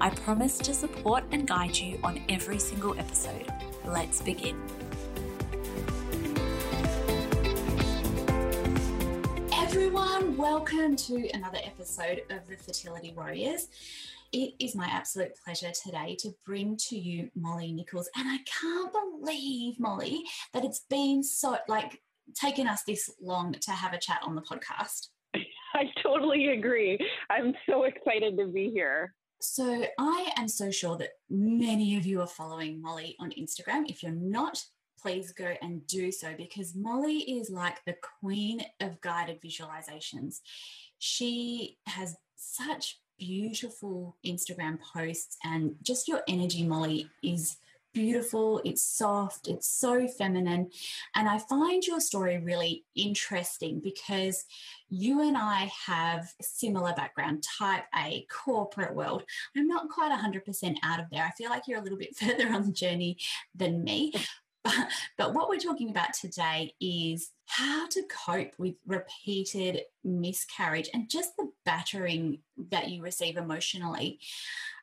I promise to support and guide you on every single episode. Let's begin. Everyone, welcome to another episode of the Fertility Warriors. It is my absolute pleasure today to bring to you Molly Nichols. And I can't believe, Molly, that it's been so like taken us this long to have a chat on the podcast. I totally agree. I'm so excited to be here. So, I am so sure that many of you are following Molly on Instagram. If you're not, please go and do so because Molly is like the queen of guided visualizations. She has such beautiful Instagram posts, and just your energy, Molly, is beautiful, it's soft, it's so feminine. And I find your story really interesting because you and I have similar background, type A, corporate world. I'm not quite 100% out of there. I feel like you're a little bit further on the journey than me. But, but what we're talking about today is how to cope with repeated miscarriage and just the battering that you receive emotionally.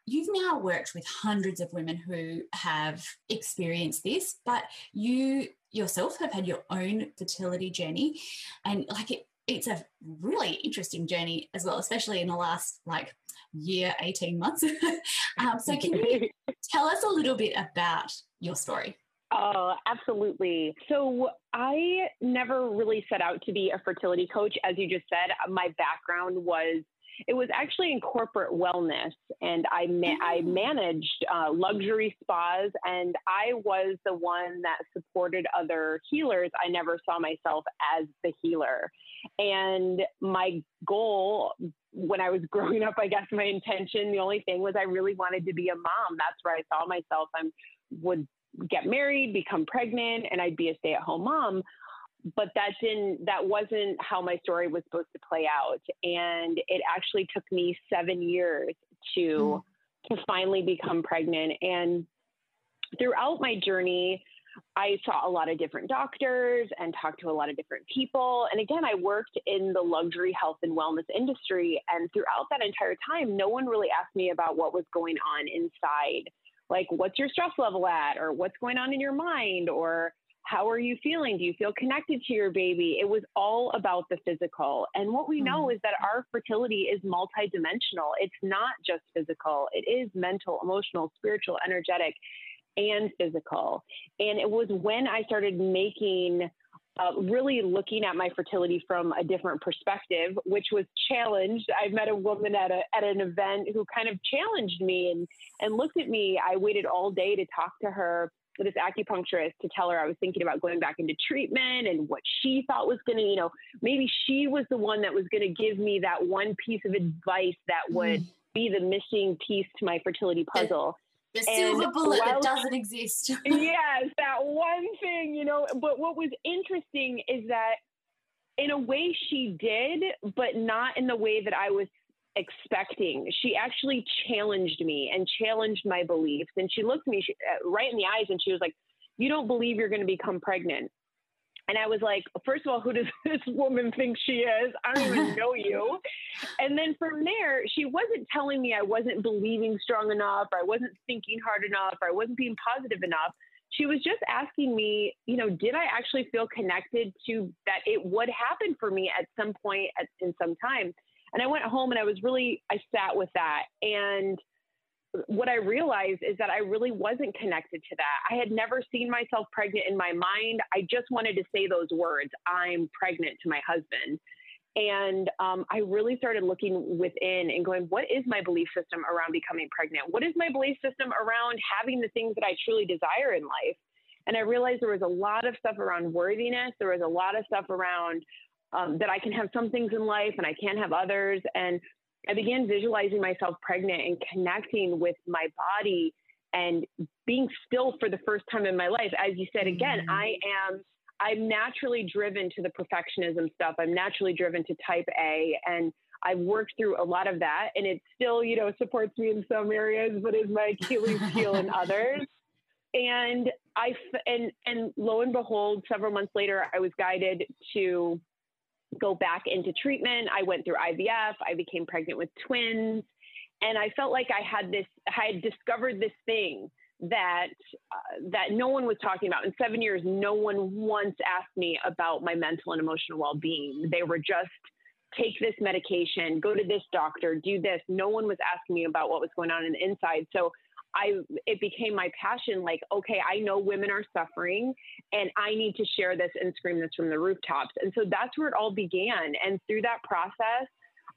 You've now worked with hundreds of women who have experienced this, but you yourself have had your own fertility journey and like it it's a really interesting journey as well, especially in the last like year, 18 months. um, so, can you tell us a little bit about your story? Oh, absolutely. So I never really set out to be a fertility coach. As you just said, my background was it was actually in corporate wellness, and I ma- I mm. managed uh, luxury spas, and I was the one that supported other healers. I never saw myself as the healer, and my goal when I was growing up, I guess my intention, the only thing was I really wanted to be a mom. That's where I saw myself. I would get married, become pregnant, and I'd be a stay-at-home mom but that didn't that wasn't how my story was supposed to play out and it actually took me seven years to mm. to finally become pregnant and throughout my journey I saw a lot of different doctors and talked to a lot of different people. And again, I worked in the luxury health and wellness industry. And throughout that entire time, no one really asked me about what was going on inside. Like, what's your stress level at? Or what's going on in your mind? Or how are you feeling? Do you feel connected to your baby? It was all about the physical. And what we know mm-hmm. is that our fertility is multidimensional. It's not just physical, it is mental, emotional, spiritual, energetic, and physical. And it was when I started making uh, really looking at my fertility from a different perspective, which was challenged. I met a woman at a at an event who kind of challenged me and and looked at me. I waited all day to talk to her this acupuncturist to tell her I was thinking about going back into treatment and what she thought was going to, you know, maybe she was the one that was going to give me that one piece of advice that would mm. be the missing piece to my fertility puzzle. The, the silver bullet that doesn't exist. yes, that one thing, you know. But what was interesting is that in a way she did, but not in the way that I was expecting. She actually challenged me and challenged my beliefs. And she looked me uh, right in the eyes and she was like, You don't believe you're going to become pregnant. And I was like, First of all, who does this woman think she is? I don't even know you. And then from there, she wasn't telling me I wasn't believing strong enough, or I wasn't thinking hard enough, or I wasn't being positive enough. She was just asking me, you know, did I actually feel connected to that it would happen for me at some point at, in some time? And I went home and I was really, I sat with that. And what I realized is that I really wasn't connected to that. I had never seen myself pregnant in my mind. I just wanted to say those words I'm pregnant to my husband. And um, I really started looking within and going, what is my belief system around becoming pregnant? What is my belief system around having the things that I truly desire in life? And I realized there was a lot of stuff around worthiness. There was a lot of stuff around um, that I can have some things in life and I can't have others. And I began visualizing myself pregnant and connecting with my body and being still for the first time in my life. As you said, again, mm-hmm. I am. I'm naturally driven to the perfectionism stuff. I'm naturally driven to type A, and I've worked through a lot of that, and it still, you know, supports me in some areas, but is my Achilles heel in others. And I and and lo and behold, several months later, I was guided to go back into treatment. I went through IVF. I became pregnant with twins, and I felt like I had this. I had discovered this thing that uh, that no one was talking about in seven years. No one once asked me about my mental and emotional well being. They were just take this medication, go to this doctor, do this. No one was asking me about what was going on in the inside. So I it became my passion like okay I know women are suffering and I need to share this and scream this from the rooftops. And so that's where it all began. And through that process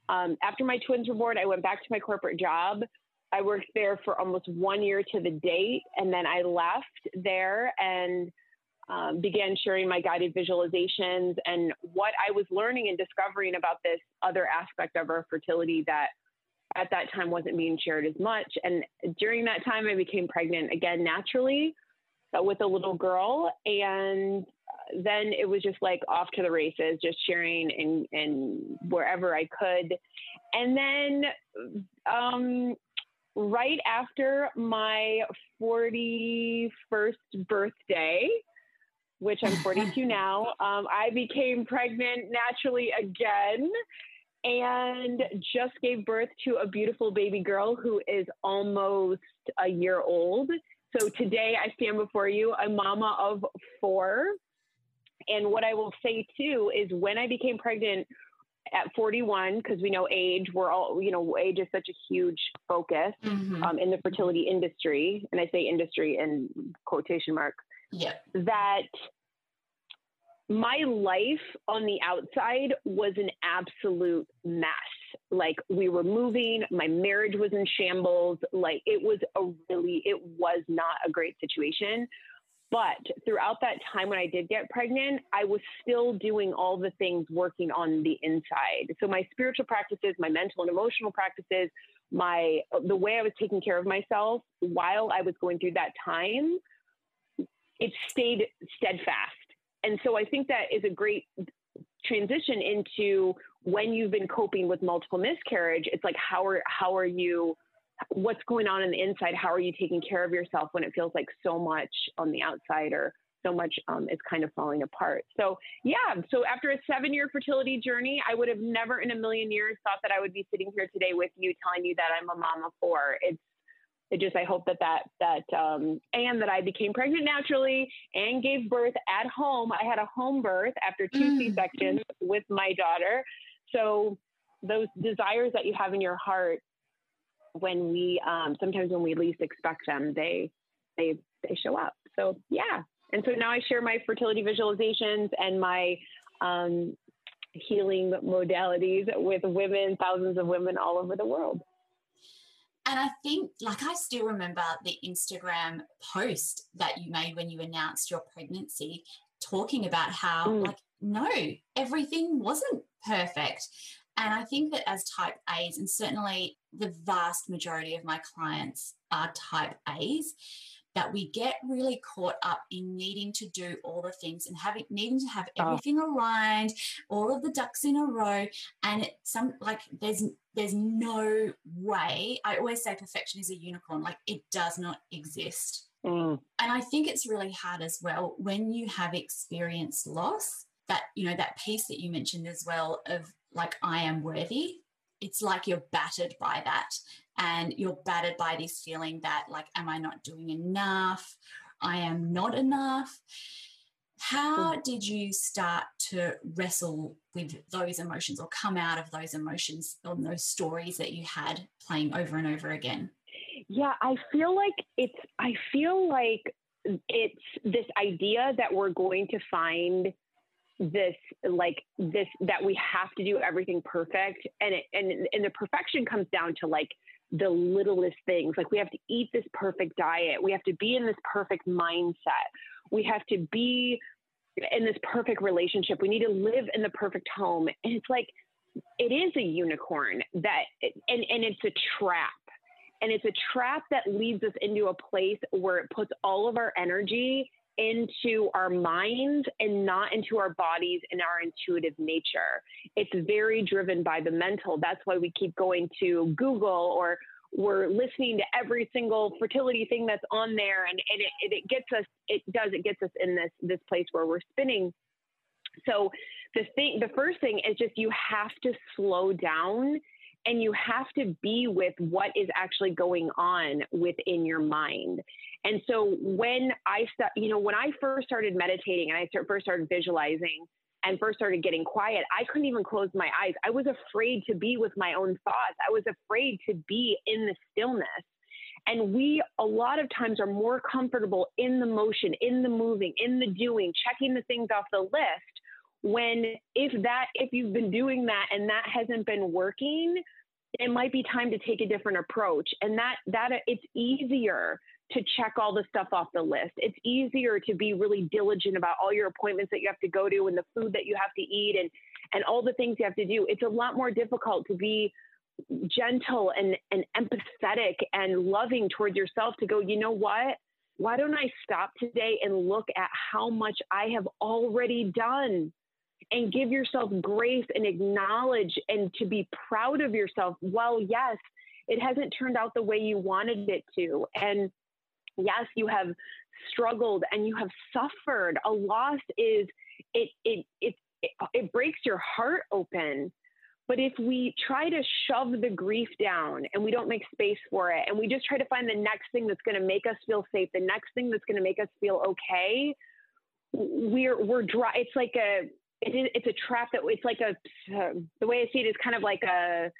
um, after my twins were born I went back to my corporate job. I worked there for almost one year to the date and then I left there and um, began sharing my guided visualizations and what I was learning and discovering about this other aspect of our fertility that at that time wasn't being shared as much. And during that time, I became pregnant again naturally with a little girl. And then it was just like off to the races, just sharing and, and wherever I could. And then um, right after my 41st birthday, which I'm 42 now, um, I became pregnant naturally again and just gave birth to a beautiful baby girl who is almost a year old. So today I stand before you, a mama of four. And what I will say too is when I became pregnant at 41, because we know age, we're all, you know, age is such a huge focus mm-hmm. um, in the fertility industry. And I say industry in quotation marks. Yeah. That my life on the outside was an absolute mess. Like we were moving, my marriage was in shambles. Like it was a really, it was not a great situation. But throughout that time when I did get pregnant, I was still doing all the things working on the inside. So my spiritual practices, my mental and emotional practices, my the way I was taking care of myself while I was going through that time, it stayed steadfast and so I think that is a great transition into when you've been coping with multiple miscarriage. It's like how are how are you what's going on in the inside? How are you taking care of yourself when it feels like so much on the outside or so much um, is kind of falling apart. So yeah, so after a seven year fertility journey, I would have never in a million years thought that I would be sitting here today with you telling you that I'm a mom of four. It's it just I hope that that that um, and that I became pregnant naturally and gave birth at home. I had a home birth after two mm. C sections with my daughter. So those desires that you have in your heart when we um, sometimes when we least expect them, they they they show up. So yeah, and so now I share my fertility visualizations and my um, healing modalities with women, thousands of women all over the world. And I think, like, I still remember the Instagram post that you made when you announced your pregnancy, talking about how, mm. like, no, everything wasn't perfect. And I think that as type A's, and certainly the vast majority of my clients are type A's, that we get really caught up in needing to do all the things and having needing to have oh. everything oh. aligned, all of the ducks in a row, and it, some like there's there's no way. I always say perfection is a unicorn. Like it does not exist. Mm. And I think it's really hard as well when you have experienced loss. That you know that piece that you mentioned as well of like I am worthy it's like you're battered by that and you're battered by this feeling that like am i not doing enough? I am not enough. How mm. did you start to wrestle with those emotions or come out of those emotions on those stories that you had playing over and over again? Yeah i feel like it's i feel like it's this idea that we're going to find this like this that we have to do everything perfect and it, and and the perfection comes down to like the littlest things. Like we have to eat this perfect diet. We have to be in this perfect mindset. We have to be in this perfect relationship. We need to live in the perfect home. And it's like it is a unicorn that and and it's a trap. And it's a trap that leads us into a place where it puts all of our energy into our minds and not into our bodies and our intuitive nature. It's very driven by the mental. That's why we keep going to Google or we're listening to every single fertility thing that's on there and, and it, it gets us it does it gets us in this this place where we're spinning so the thing the first thing is just you have to slow down and you have to be with what is actually going on within your mind. And so when I you know when I first started meditating and I start, first started visualizing and first started getting quiet, I couldn't even close my eyes. I was afraid to be with my own thoughts. I was afraid to be in the stillness. And we, a lot of times, are more comfortable in the motion, in the moving, in the doing, checking the things off the list. When, if that, if you've been doing that and that hasn't been working, it might be time to take a different approach. And that, that, it's easier to check all the stuff off the list. It's easier to be really diligent about all your appointments that you have to go to and the food that you have to eat and and all the things you have to do. It's a lot more difficult to be gentle and, and empathetic and loving towards yourself to go, you know what? Why don't I stop today and look at how much I have already done? And give yourself grace and acknowledge and to be proud of yourself. Well, yes, it hasn't turned out the way you wanted it to. And yes, you have struggled and you have suffered. A loss is it it it it, it breaks your heart open. But if we try to shove the grief down and we don't make space for it, and we just try to find the next thing that's going to make us feel safe, the next thing that's going to make us feel okay, we're we're dry. It's like a it is, it's a trap that it's like a the way I see it is kind of like a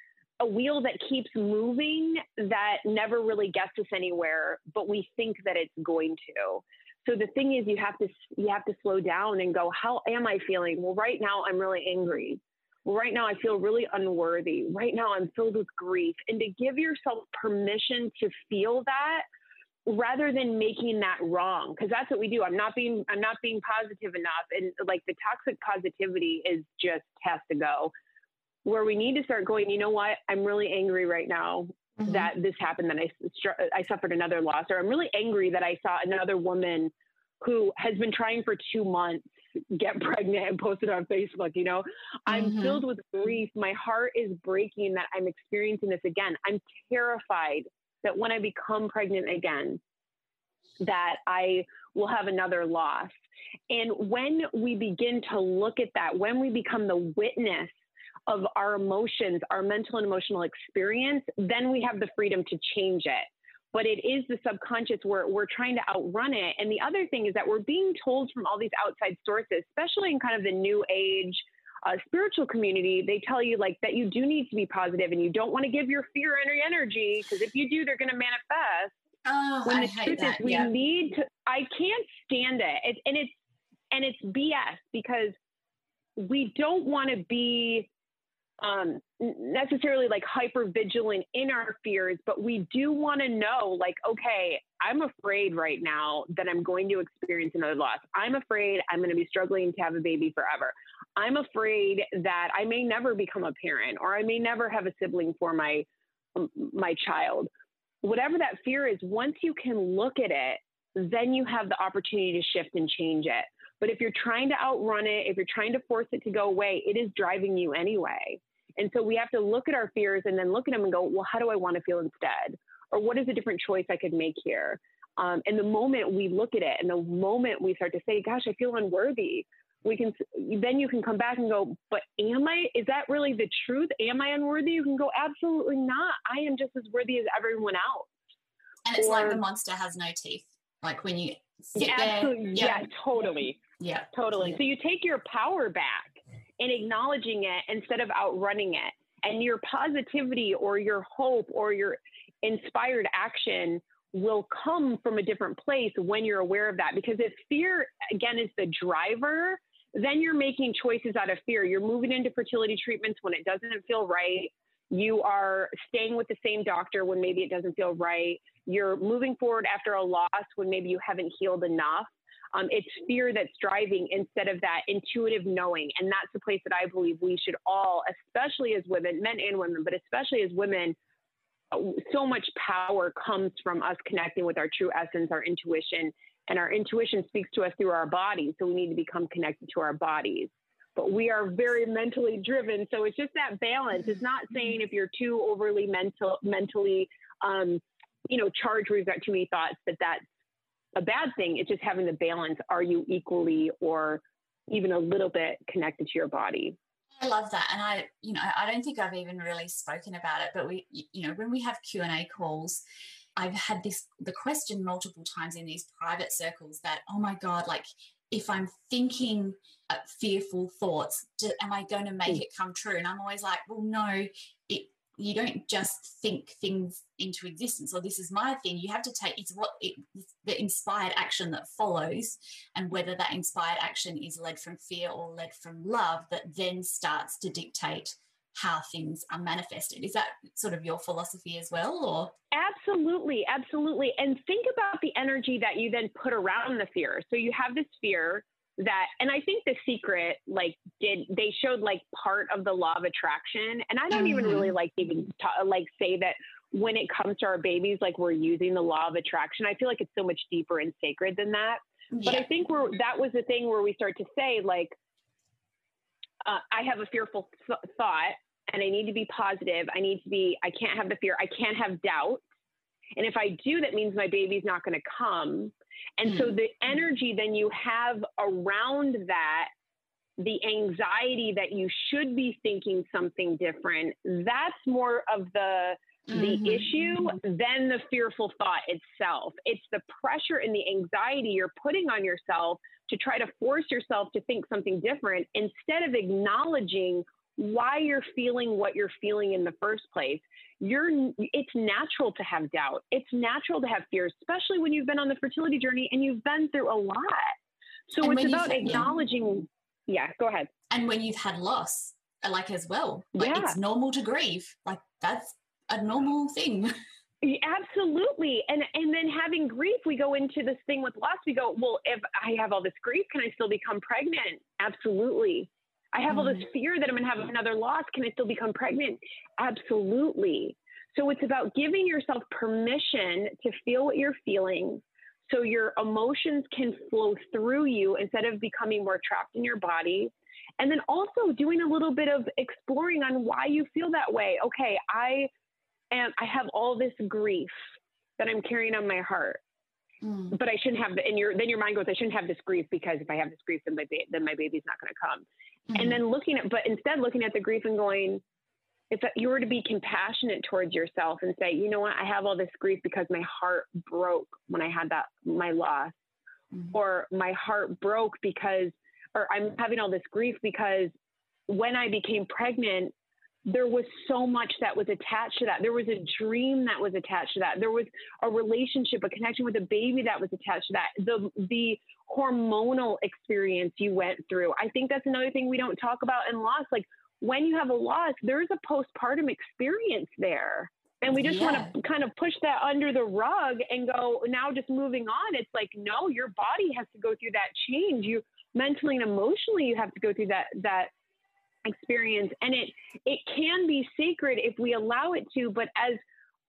a wheel that keeps moving that never really gets us anywhere, but we think that it's going to. So the thing is, you have to you have to slow down and go. How am I feeling? Well, right now I'm really angry. Well, right now I feel really unworthy. Right now I'm filled with grief, and to give yourself permission to feel that rather than making that wrong because that's what we do i'm not being i'm not being positive enough and like the toxic positivity is just has to go where we need to start going, you know what? I'm really angry right now mm-hmm. that this happened, that I, I suffered another loss, or I'm really angry that I saw another woman who has been trying for two months get pregnant and posted on Facebook. You know, I'm mm-hmm. filled with grief. My heart is breaking that I'm experiencing this again. I'm terrified that when I become pregnant again, that I will have another loss. And when we begin to look at that, when we become the witness of our emotions, our mental and emotional experience, then we have the freedom to change it. But it is the subconscious where we're trying to outrun it. And the other thing is that we're being told from all these outside sources, especially in kind of the new age uh, spiritual community, they tell you like that you do need to be positive and you don't want to give your fear any energy because if you do, they're going to manifest. Oh, when I the truth that. is, we yep. need to. I can't stand it. it, and it's and it's BS because we don't want to be um, necessarily like hyper vigilant in our fears, but we do want to know, like, okay, I'm afraid right now that I'm going to experience another loss. I'm afraid I'm going to be struggling to have a baby forever. I'm afraid that I may never become a parent or I may never have a sibling for my my child. Whatever that fear is, once you can look at it, then you have the opportunity to shift and change it. But if you're trying to outrun it, if you're trying to force it to go away, it is driving you anyway. And so we have to look at our fears and then look at them and go, well, how do I want to feel instead? Or what is a different choice I could make here? Um, and the moment we look at it and the moment we start to say, gosh, I feel unworthy, we can then you can come back and go, but am I? Is that really the truth? Am I unworthy? You can go, absolutely not. I am just as worthy as everyone else. And it's or, like the monster has no teeth. Like when you sit yeah, there. Yeah, yeah, totally. Yeah, totally. So you take your power back and acknowledging it instead of outrunning it. And your positivity or your hope or your inspired action will come from a different place when you're aware of that. Because if fear, again, is the driver, then you're making choices out of fear. You're moving into fertility treatments when it doesn't feel right. You are staying with the same doctor when maybe it doesn't feel right. You're moving forward after a loss when maybe you haven't healed enough. Um, it's fear that's driving instead of that intuitive knowing. And that's the place that I believe we should all, especially as women, men and women, but especially as women, so much power comes from us connecting with our true essence, our intuition, and our intuition speaks to us through our bodies. So we need to become connected to our bodies. But we are very mentally driven, so it's just that balance. It's not saying if you're too overly mental, mentally, um, you know, charged, you've got too many thoughts, that that's a bad thing. It's just having the balance. Are you equally or even a little bit connected to your body? I love that, and I, you know, I don't think I've even really spoken about it. But we, you know, when we have Q and A calls, I've had this the question multiple times in these private circles that, oh my god, like if I'm thinking uh, fearful thoughts, do, am I going to make mm. it come true? And I'm always like, well, no, you don't just think things into existence. Or this is my thing. You have to take it's what it, the inspired action that follows and whether that inspired action is led from fear or led from love that then starts to dictate how things are manifested. Is that sort of your philosophy as well or? Absolutely absolutely. And think about the energy that you then put around the fear. So you have this fear that and i think the secret like did they showed like part of the law of attraction and i don't mm-hmm. even really like even ta- like say that when it comes to our babies like we're using the law of attraction i feel like it's so much deeper and sacred than that yeah. but i think we're that was the thing where we start to say like uh, i have a fearful th- thought and i need to be positive i need to be i can't have the fear i can't have doubt and if i do that means my baby's not going to come and so the energy then you have around that, the anxiety that you should be thinking something different, that's more of the the mm-hmm. issue than the fearful thought itself. It's the pressure and the anxiety you're putting on yourself to try to force yourself to think something different instead of acknowledging why you're feeling what you're feeling in the first place you're it's natural to have doubt. It's natural to have fears, especially when you've been on the fertility journey and you've been through a lot. So and it's about acknowledging. Yeah. yeah, go ahead. And when you've had loss, like as well, like yeah. it's normal to grieve. Like that's a normal thing. Absolutely. And and then having grief, we go into this thing with loss. We go, well, if I have all this grief, can I still become pregnant? Absolutely. I have all this mm. fear that I'm going to have another loss. Can I still become pregnant? Absolutely. So it's about giving yourself permission to feel what you're feeling so your emotions can flow through you instead of becoming more trapped in your body. And then also doing a little bit of exploring on why you feel that way. Okay, I am I have all this grief that I'm carrying on my heart. Mm. But I shouldn't have and your then your mind goes, I shouldn't have this grief because if I have this grief, then my ba- then my baby's not going to come. Mm-hmm. And then looking at, but instead looking at the grief and going, if you were to be compassionate towards yourself and say, you know what, I have all this grief because my heart broke when I had that, my loss, mm-hmm. or my heart broke because, or I'm having all this grief because when I became pregnant, there was so much that was attached to that. There was a dream that was attached to that. There was a relationship, a connection with a baby that was attached to that. The the hormonal experience you went through. I think that's another thing we don't talk about in loss. Like when you have a loss, there's a postpartum experience there. And we just yeah. want to kind of push that under the rug and go, now just moving on. It's like, no, your body has to go through that change. You mentally and emotionally, you have to go through that, that experience. And it, it can be sacred if we allow it to, but as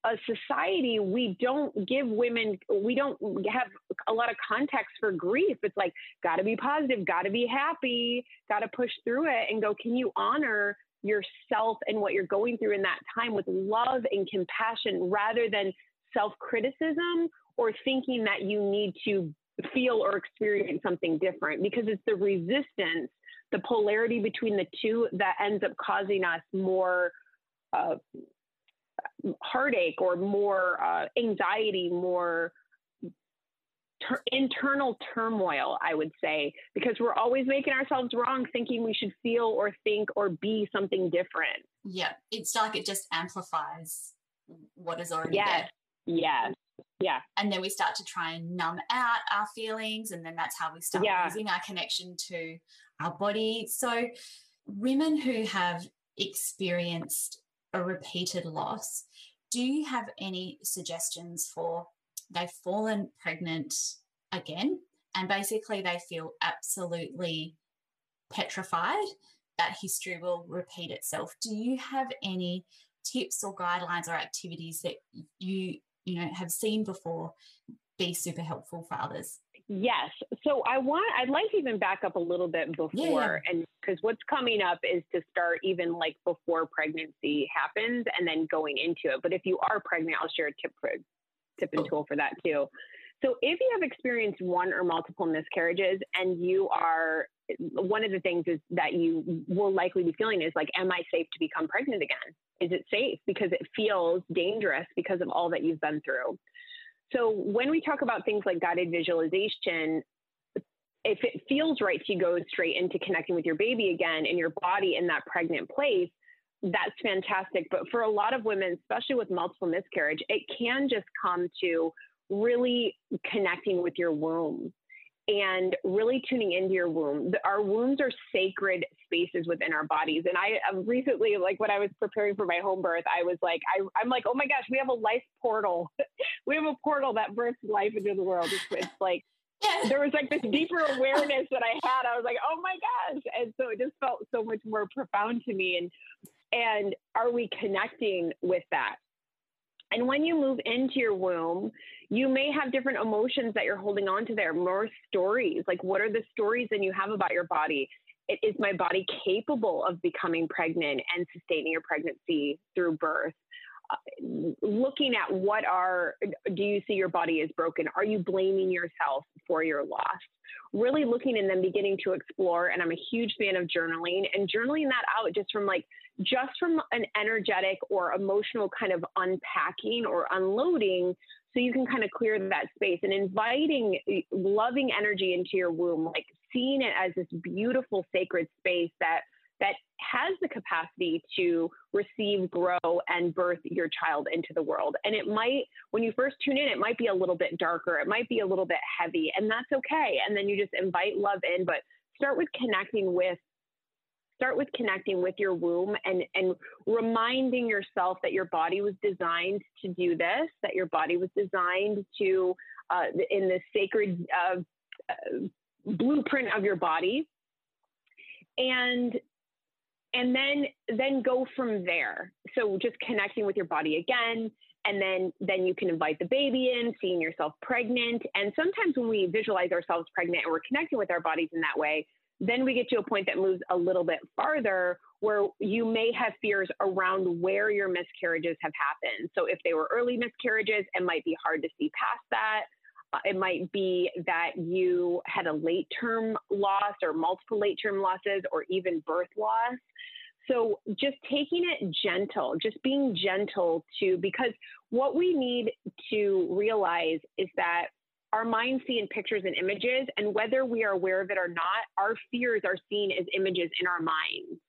a society, we don't give women, we don't have a lot of context for grief. It's like, got to be positive, got to be happy, got to push through it and go, can you honor yourself and what you're going through in that time with love and compassion rather than self criticism or thinking that you need to feel or experience something different because it's the resistance, the polarity between the two that ends up causing us more. Uh, heartache or more uh, anxiety, more ter- internal turmoil, I would say, because we're always making ourselves wrong, thinking we should feel or think or be something different. Yeah, it's like it just amplifies what is already yes. there. Yes. Yeah. And then we start to try and numb out our feelings. And then that's how we start yeah. losing our connection to our body. So, women who have experienced a repeated loss, do you have any suggestions for they've fallen pregnant again and basically they feel absolutely petrified that history will repeat itself? Do you have any tips or guidelines or activities that you you know have seen before be super helpful for others? Yes. So I want, I'd like to even back up a little bit before, yeah. and because what's coming up is to start even like before pregnancy happens and then going into it. But if you are pregnant, I'll share a tip for, tip and tool for that too. So if you have experienced one or multiple miscarriages and you are, one of the things is that you will likely be feeling is like, am I safe to become pregnant again? Is it safe? Because it feels dangerous because of all that you've been through. So when we talk about things like guided visualization, if it feels right to go straight into connecting with your baby again in your body in that pregnant place, that's fantastic. But for a lot of women, especially with multiple miscarriage, it can just come to really connecting with your womb and really tuning into your womb. Our wombs are sacred spaces within our bodies. And I um, recently, like when I was preparing for my home birth, I was like, I, am like, oh my gosh, we have a life portal. we have a portal that births life into the world. It's, it's like, there was like this deeper awareness that I had. I was like, oh my gosh. And so it just felt so much more profound to me. And, and are we connecting with that? And when you move into your womb, you may have different emotions that you're holding on to there, more stories. Like, what are the stories that you have about your body? Is my body capable of becoming pregnant and sustaining your pregnancy through birth? Uh, looking at what are, do you see your body is broken? Are you blaming yourself for your loss? Really looking and then beginning to explore. And I'm a huge fan of journaling and journaling that out just from like just from an energetic or emotional kind of unpacking or unloading so you can kind of clear that space and inviting loving energy into your womb like seeing it as this beautiful sacred space that that has the capacity to receive grow and birth your child into the world. And it might when you first tune in it might be a little bit darker it might be a little bit heavy and that's okay. And then you just invite love in but start with connecting with start with connecting with your womb and, and reminding yourself that your body was designed to do this, that your body was designed to, uh, in the sacred uh, blueprint of your body. And and then then go from there so just connecting with your body again and then then you can invite the baby in seeing yourself pregnant and sometimes when we visualize ourselves pregnant and we're connecting with our bodies in that way then we get to a point that moves a little bit farther where you may have fears around where your miscarriages have happened. So if they were early miscarriages, it might be hard to see past that. Uh, it might be that you had a late term loss or multiple late term losses or even birth loss. So just taking it gentle, just being gentle to, because what we need to realize is that our minds see in pictures and images, and whether we are aware of it or not, our fears are seen as images in our minds.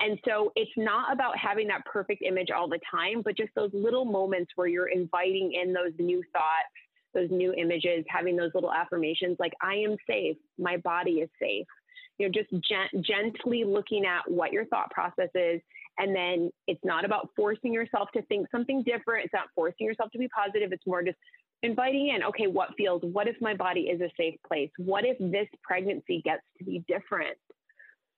And so it's not about having that perfect image all the time, but just those little moments where you're inviting in those new thoughts, those new images, having those little affirmations like, I am safe, my body is safe. You know, just gent- gently looking at what your thought process is. And then it's not about forcing yourself to think something different. It's not forcing yourself to be positive. It's more just inviting in, okay, what feels, what if my body is a safe place? What if this pregnancy gets to be different?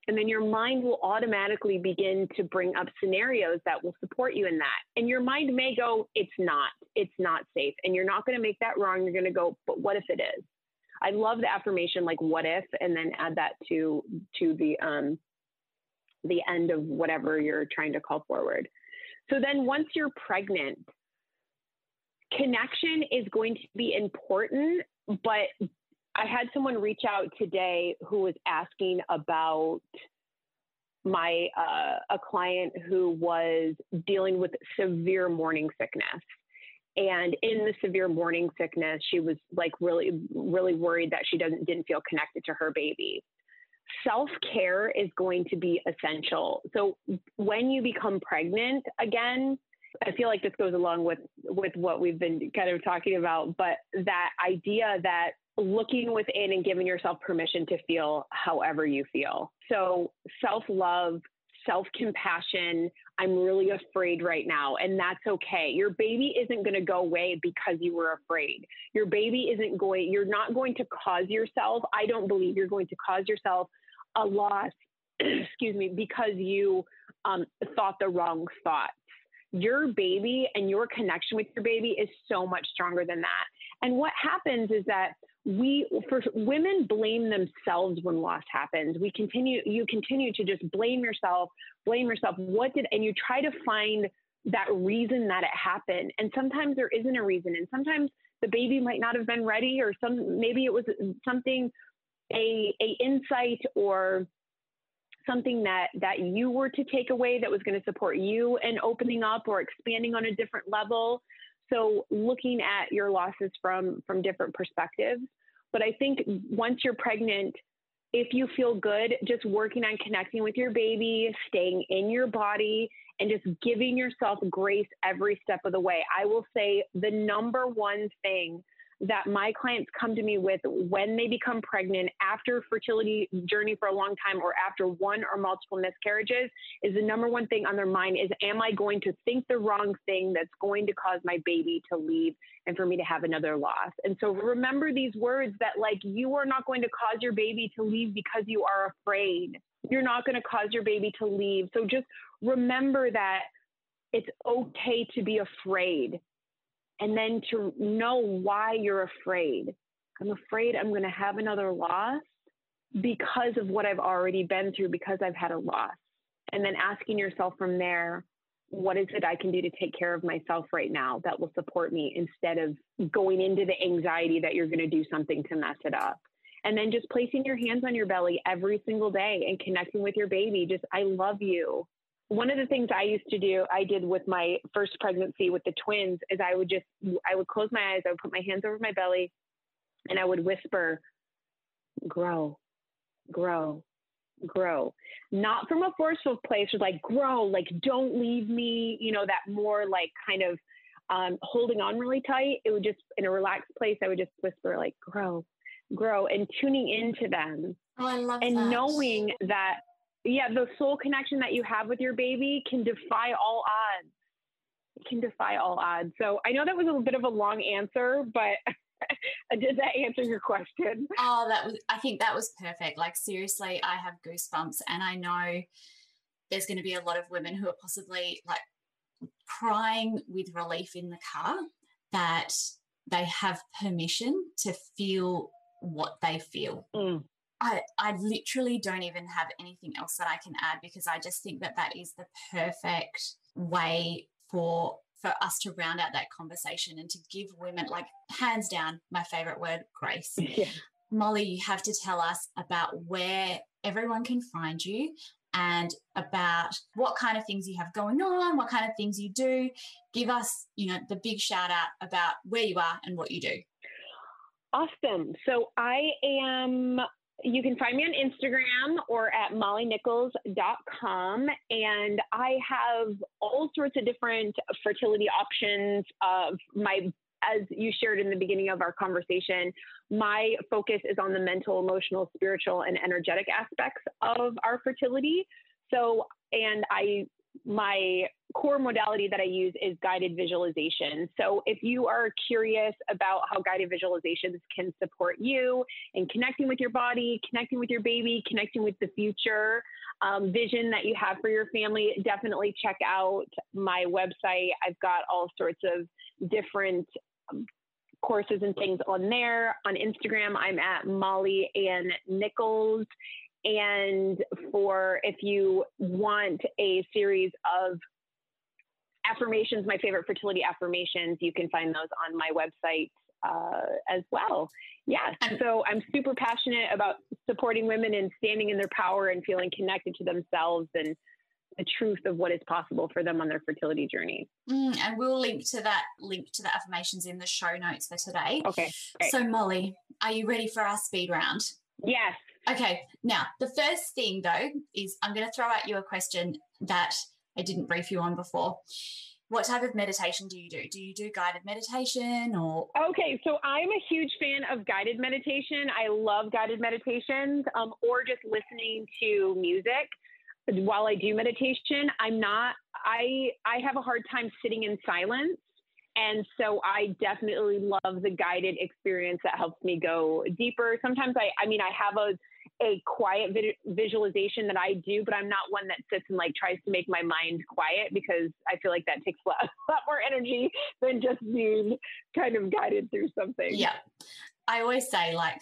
And then your mind will automatically begin to bring up scenarios that will support you in that. And your mind may go, it's not, it's not safe. And you're not going to make that wrong. You're going to go, but what if it is? I love the affirmation like what if, and then add that to to the um the end of whatever you're trying to call forward. So then once you're pregnant, connection is going to be important, but I had someone reach out today who was asking about my uh, a client who was dealing with severe morning sickness. And in the severe morning sickness, she was like really, really worried that she doesn't didn't feel connected to her baby. Self care is going to be essential. So when you become pregnant again, I feel like this goes along with with what we've been kind of talking about, but that idea that looking within and giving yourself permission to feel however you feel. So self-love, self-compassion, I'm really afraid right now and that's okay. Your baby isn't going to go away because you were afraid. Your baby isn't going you're not going to cause yourself, I don't believe you're going to cause yourself a loss, excuse me, because you um, thought the wrong thought your baby and your connection with your baby is so much stronger than that. And what happens is that we for women blame themselves when loss happens. We continue you continue to just blame yourself blame yourself. What did and you try to find that reason that it happened. And sometimes there isn't a reason. And sometimes the baby might not have been ready or some maybe it was something a a insight or something that that you were to take away that was going to support you in opening up or expanding on a different level. So looking at your losses from from different perspectives. But i think once you're pregnant if you feel good just working on connecting with your baby staying in your body and just giving yourself grace every step of the way. I will say the number one thing that my clients come to me with when they become pregnant after fertility journey for a long time or after one or multiple miscarriages is the number one thing on their mind is am I going to think the wrong thing that's going to cause my baby to leave and for me to have another loss. And so remember these words that like you are not going to cause your baby to leave because you are afraid. You're not going to cause your baby to leave. So just remember that it's okay to be afraid and then to know why you're afraid. I'm afraid I'm going to have another loss because of what I've already been through, because I've had a loss. And then asking yourself from there, what is it I can do to take care of myself right now that will support me instead of going into the anxiety that you're going to do something to mess it up? And then just placing your hands on your belly every single day and connecting with your baby. Just, I love you one of the things I used to do, I did with my first pregnancy with the twins, is I would just, I would close my eyes, I would put my hands over my belly, and I would whisper, grow, grow, grow. Not from a forceful place, or like, grow, like, don't leave me, you know, that more like kind of um, holding on really tight. It would just, in a relaxed place, I would just whisper, like, grow, grow, and tuning into them. Oh, I love and that. knowing that yeah, the soul connection that you have with your baby can defy all odds. It can defy all odds. So I know that was a bit of a long answer, but did that answer your question? Oh, that was, I think that was perfect. Like, seriously, I have goosebumps, and I know there's going to be a lot of women who are possibly like crying with relief in the car that they have permission to feel what they feel. Mm. I, I literally don't even have anything else that I can add because I just think that that is the perfect way for for us to round out that conversation and to give women like hands down my favorite word grace. Yeah. Molly, you have to tell us about where everyone can find you and about what kind of things you have going on, what kind of things you do. Give us, you know, the big shout out about where you are and what you do. Awesome. So I am you can find me on Instagram or at mollynichols.com. And I have all sorts of different fertility options of my as you shared in the beginning of our conversation, my focus is on the mental, emotional, spiritual, and energetic aspects of our fertility. So, and I my core modality that I use is guided visualization. So if you are curious about how guided visualizations can support you in connecting with your body, connecting with your baby, connecting with the future um, vision that you have for your family, definitely check out my website. I've got all sorts of different um, courses and things on there. On Instagram, I'm at Molly Ann Nichols. And for if you want a series of affirmations, my favorite fertility affirmations, you can find those on my website uh, as well. Yeah. So I'm super passionate about supporting women and standing in their power and feeling connected to themselves and the truth of what is possible for them on their fertility journey. Mm, and we'll link to that link to the affirmations in the show notes for today. Okay. Great. So Molly, are you ready for our speed round? Yes. Okay, now the first thing though is I'm going to throw at you a question that I didn't brief you on before. What type of meditation do you do? Do you do guided meditation or? Okay, so I'm a huge fan of guided meditation. I love guided meditations um, or just listening to music while I do meditation. I'm not, I, I have a hard time sitting in silence. And so I definitely love the guided experience that helps me go deeper. Sometimes I, I mean, I have a, a quiet vi- visualization that I do, but I'm not one that sits and like tries to make my mind quiet because I feel like that takes a lot, a lot more energy than just being kind of guided through something. Yeah. I always say, like,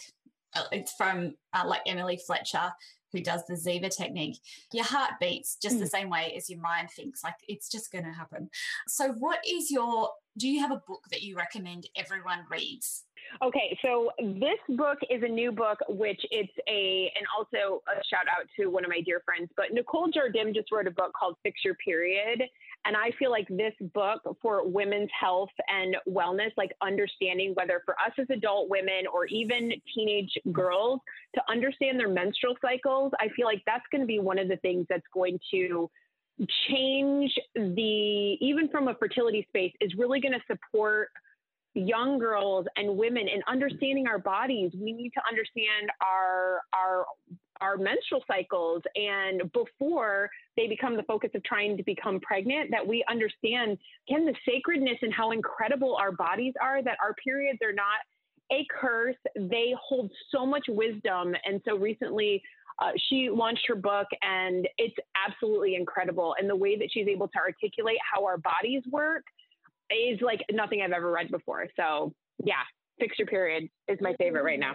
uh, it's from uh, like Emily Fletcher, who does the Ziva technique. Your heart beats just mm. the same way as your mind thinks. Like, it's just going to happen. So, what is your, do you have a book that you recommend everyone reads? Okay, so this book is a new book, which it's a, and also a shout out to one of my dear friends, but Nicole Jardim just wrote a book called Fix Your Period. And I feel like this book for women's health and wellness, like understanding whether for us as adult women or even teenage girls to understand their menstrual cycles, I feel like that's going to be one of the things that's going to change the, even from a fertility space, is really going to support young girls and women in understanding our bodies. We need to understand our our our menstrual cycles. And before they become the focus of trying to become pregnant that we understand can the sacredness and how incredible our bodies are that our periods are not a curse. They hold so much wisdom. And so recently uh, she launched her book and it's absolutely incredible and the way that she's able to articulate how our bodies work is like nothing I've ever read before. So yeah, fix your period is my favorite right now.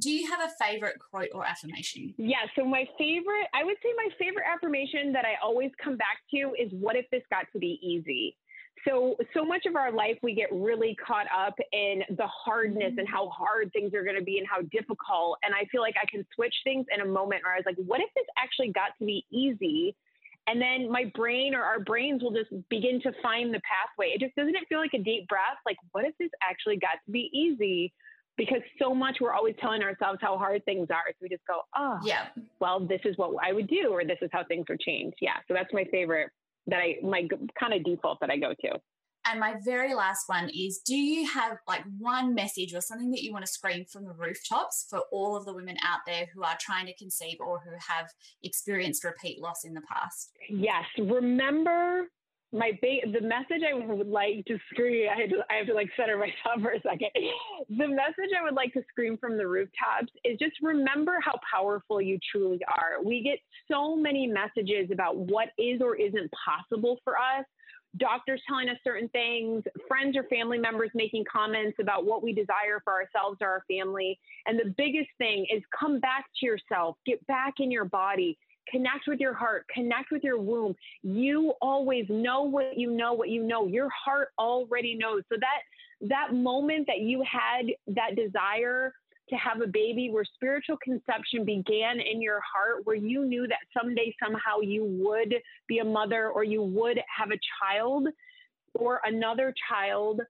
Do you have a favorite quote or affirmation? Yeah, so my favorite, I would say my favorite affirmation that I always come back to is what if this got to be easy? So, so much of our life, we get really caught up in the hardness and how hard things are going to be and how difficult. And I feel like I can switch things in a moment where I was like, what if this actually got to be easy? and then my brain or our brains will just begin to find the pathway. It just doesn't it feel like a deep breath? Like, what if this actually got to be easy? Because so much we're always telling ourselves how hard things are. So we just go, oh, yeah. Well, this is what I would do, or this is how things would change. Yeah. So that's my favorite that I my kind of default that I go to. And my very last one is do you have like one message or something that you want to scream from the rooftops for all of the women out there who are trying to conceive or who have experienced repeat loss in the past? Yes. Remember my ba- the message I would like to scream, I, to, I have to like center myself for a second. The message I would like to scream from the rooftops is just remember how powerful you truly are. We get so many messages about what is or isn't possible for us doctors telling us certain things, friends or family members making comments about what we desire for ourselves or our family. And the biggest thing is come back to yourself, get back in your body, connect with your heart, connect with your womb. You always know what you know, what you know. Your heart already knows. So that that moment that you had that desire to have a baby where spiritual conception began in your heart, where you knew that someday somehow you would be a mother or you would have a child or another child,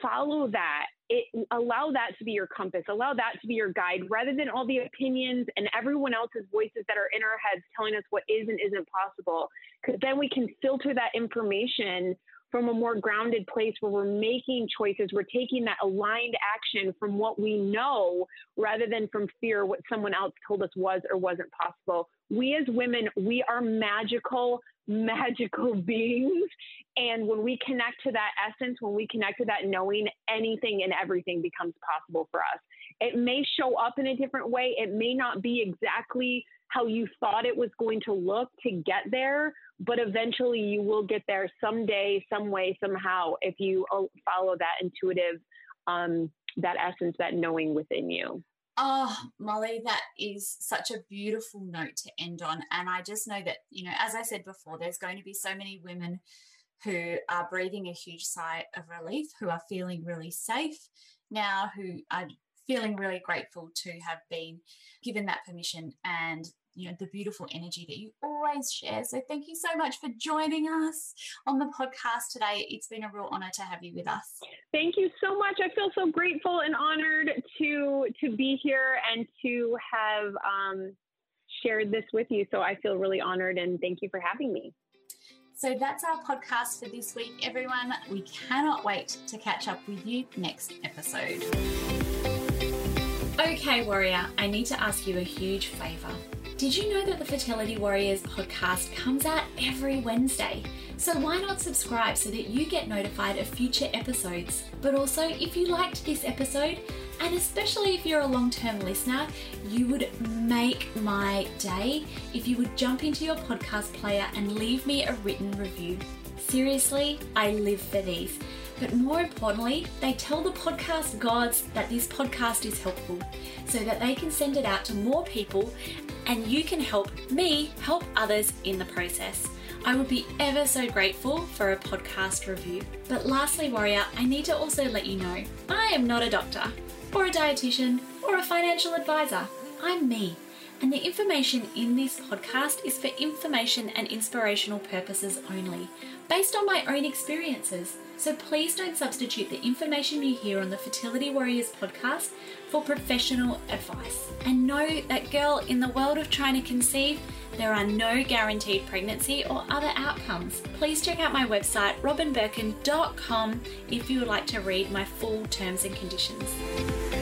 follow that. It, allow that to be your compass, allow that to be your guide rather than all the opinions and everyone else's voices that are in our heads telling us what is and isn't possible. Because then we can filter that information from a more grounded place where we're making choices. We're taking that aligned action from what we know rather than from fear, what someone else told us was or wasn't possible. We as women, we are magical, magical beings. And when we connect to that essence, when we connect to that knowing, anything and everything becomes possible for us. It may show up in a different way. It may not be exactly how you thought it was going to look to get there, but eventually you will get there someday, some way, somehow, if you uh, follow that intuitive, um, that essence, that knowing within you. Oh, Molly, that is such a beautiful note to end on. And I just know that, you know, as I said before, there's going to be so many women who are breathing a huge sigh of relief, who are feeling really safe now, who are feeling really grateful to have been given that permission and you know the beautiful energy that you always share so thank you so much for joining us on the podcast today it's been a real honor to have you with us thank you so much i feel so grateful and honored to to be here and to have um, shared this with you so i feel really honored and thank you for having me so that's our podcast for this week, everyone. We cannot wait to catch up with you next episode. Okay, Warrior, I need to ask you a huge favour. Did you know that the Fertility Warriors podcast comes out every Wednesday? So why not subscribe so that you get notified of future episodes? But also, if you liked this episode, And especially if you're a long term listener, you would make my day if you would jump into your podcast player and leave me a written review. Seriously, I live for these. But more importantly, they tell the podcast gods that this podcast is helpful so that they can send it out to more people and you can help me help others in the process. I would be ever so grateful for a podcast review. But lastly, Warrior, I need to also let you know I am not a doctor, or a dietitian, or a financial advisor. I'm me. And the information in this podcast is for information and inspirational purposes only, based on my own experiences. So please don't substitute the information you hear on the Fertility Warriors podcast for professional advice. And know that, girl, in the world of trying to conceive, there are no guaranteed pregnancy or other outcomes. Please check out my website, robynbirkin.com, if you would like to read my full terms and conditions.